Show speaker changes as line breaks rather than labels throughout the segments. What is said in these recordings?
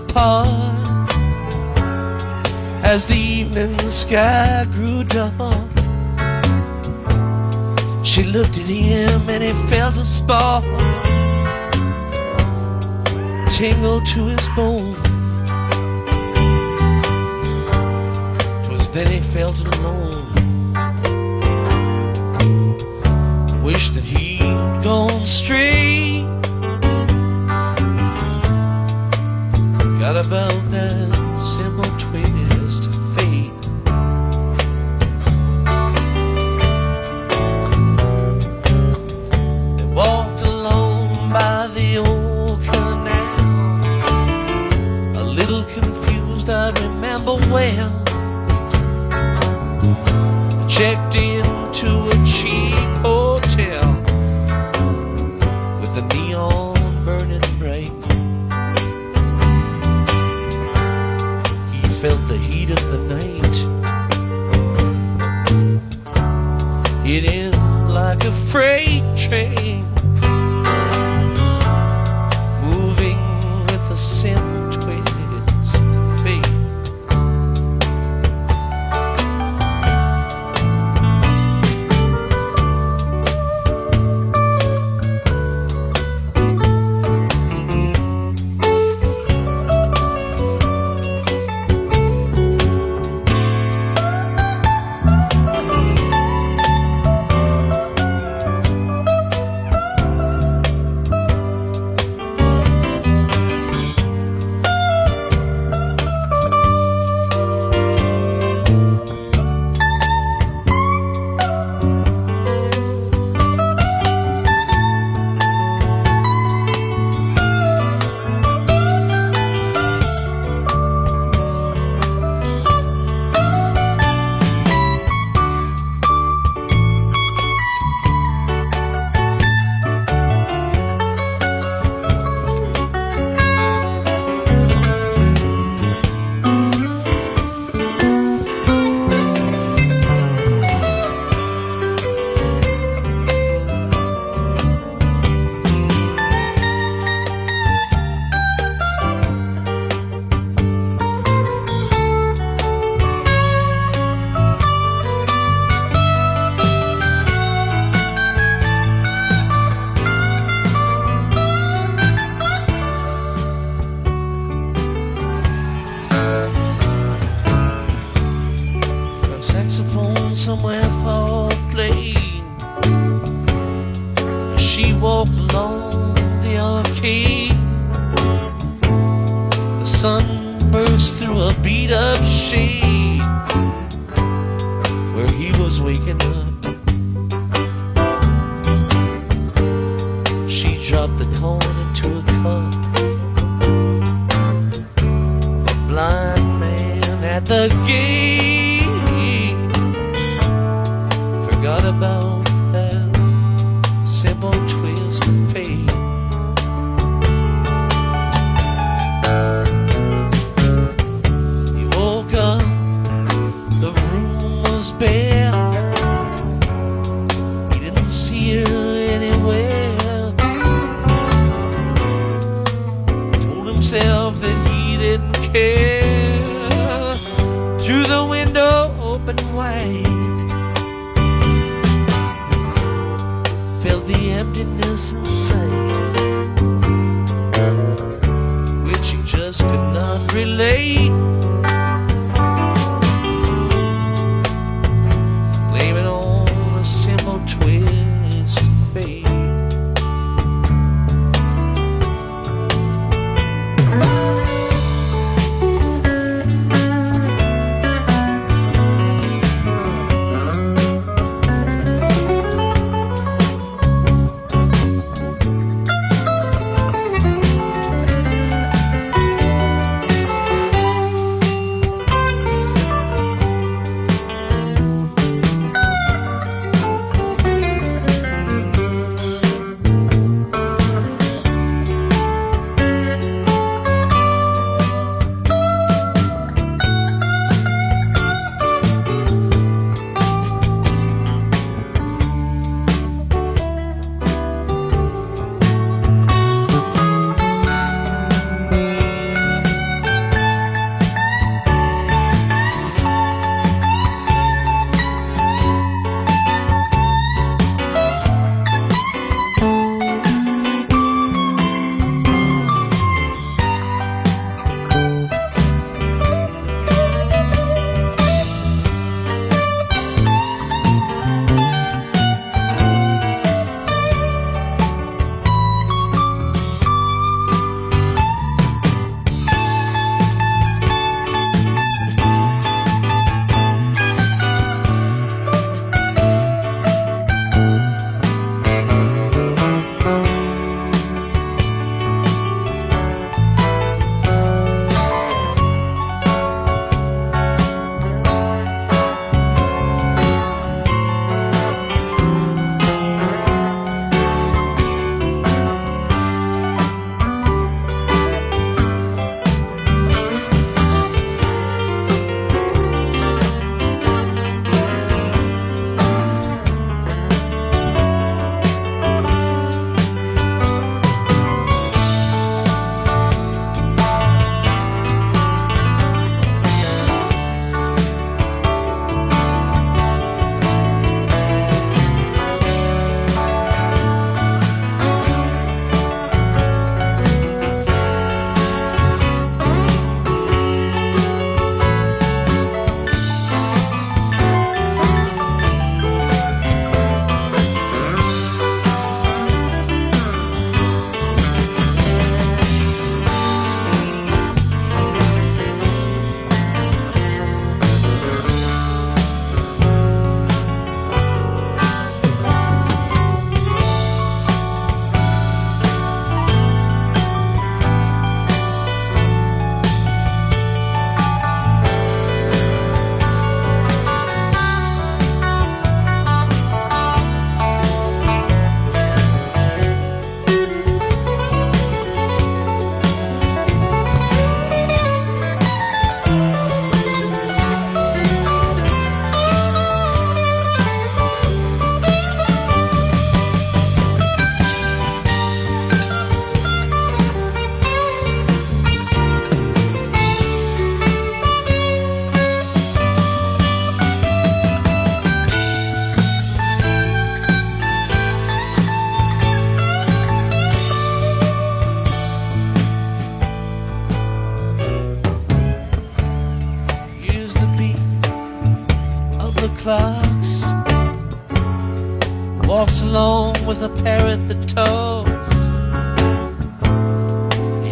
apart as the evening sky grew dark. She looked at him and he felt a spark tingle to his bone. Twas then he felt alone. Wished that he'd gone straight. fate? They walked alone by the old canal, a little confused, I remember well. relate.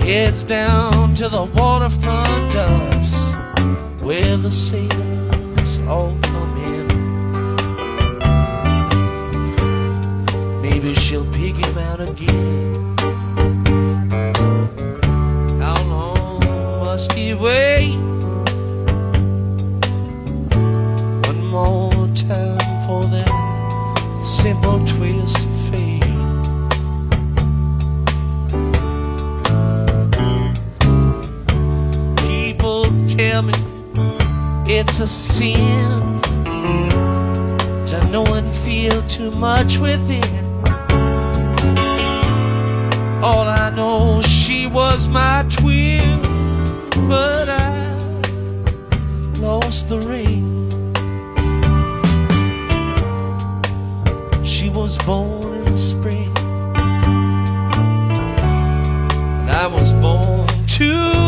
Heads down to the waterfront docks where the sailors all come in. Maybe she'll pick him out again. How long must he wait? One more time for that simple twist. tell me it's a sin to know and feel too much within. All I know, she was my twin, but I lost the ring. She was born in the spring, and I was born too.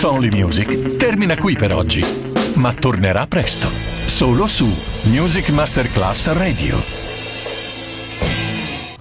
It's Only Music termina qui per oggi, ma tornerà presto, solo su Music Masterclass Radio.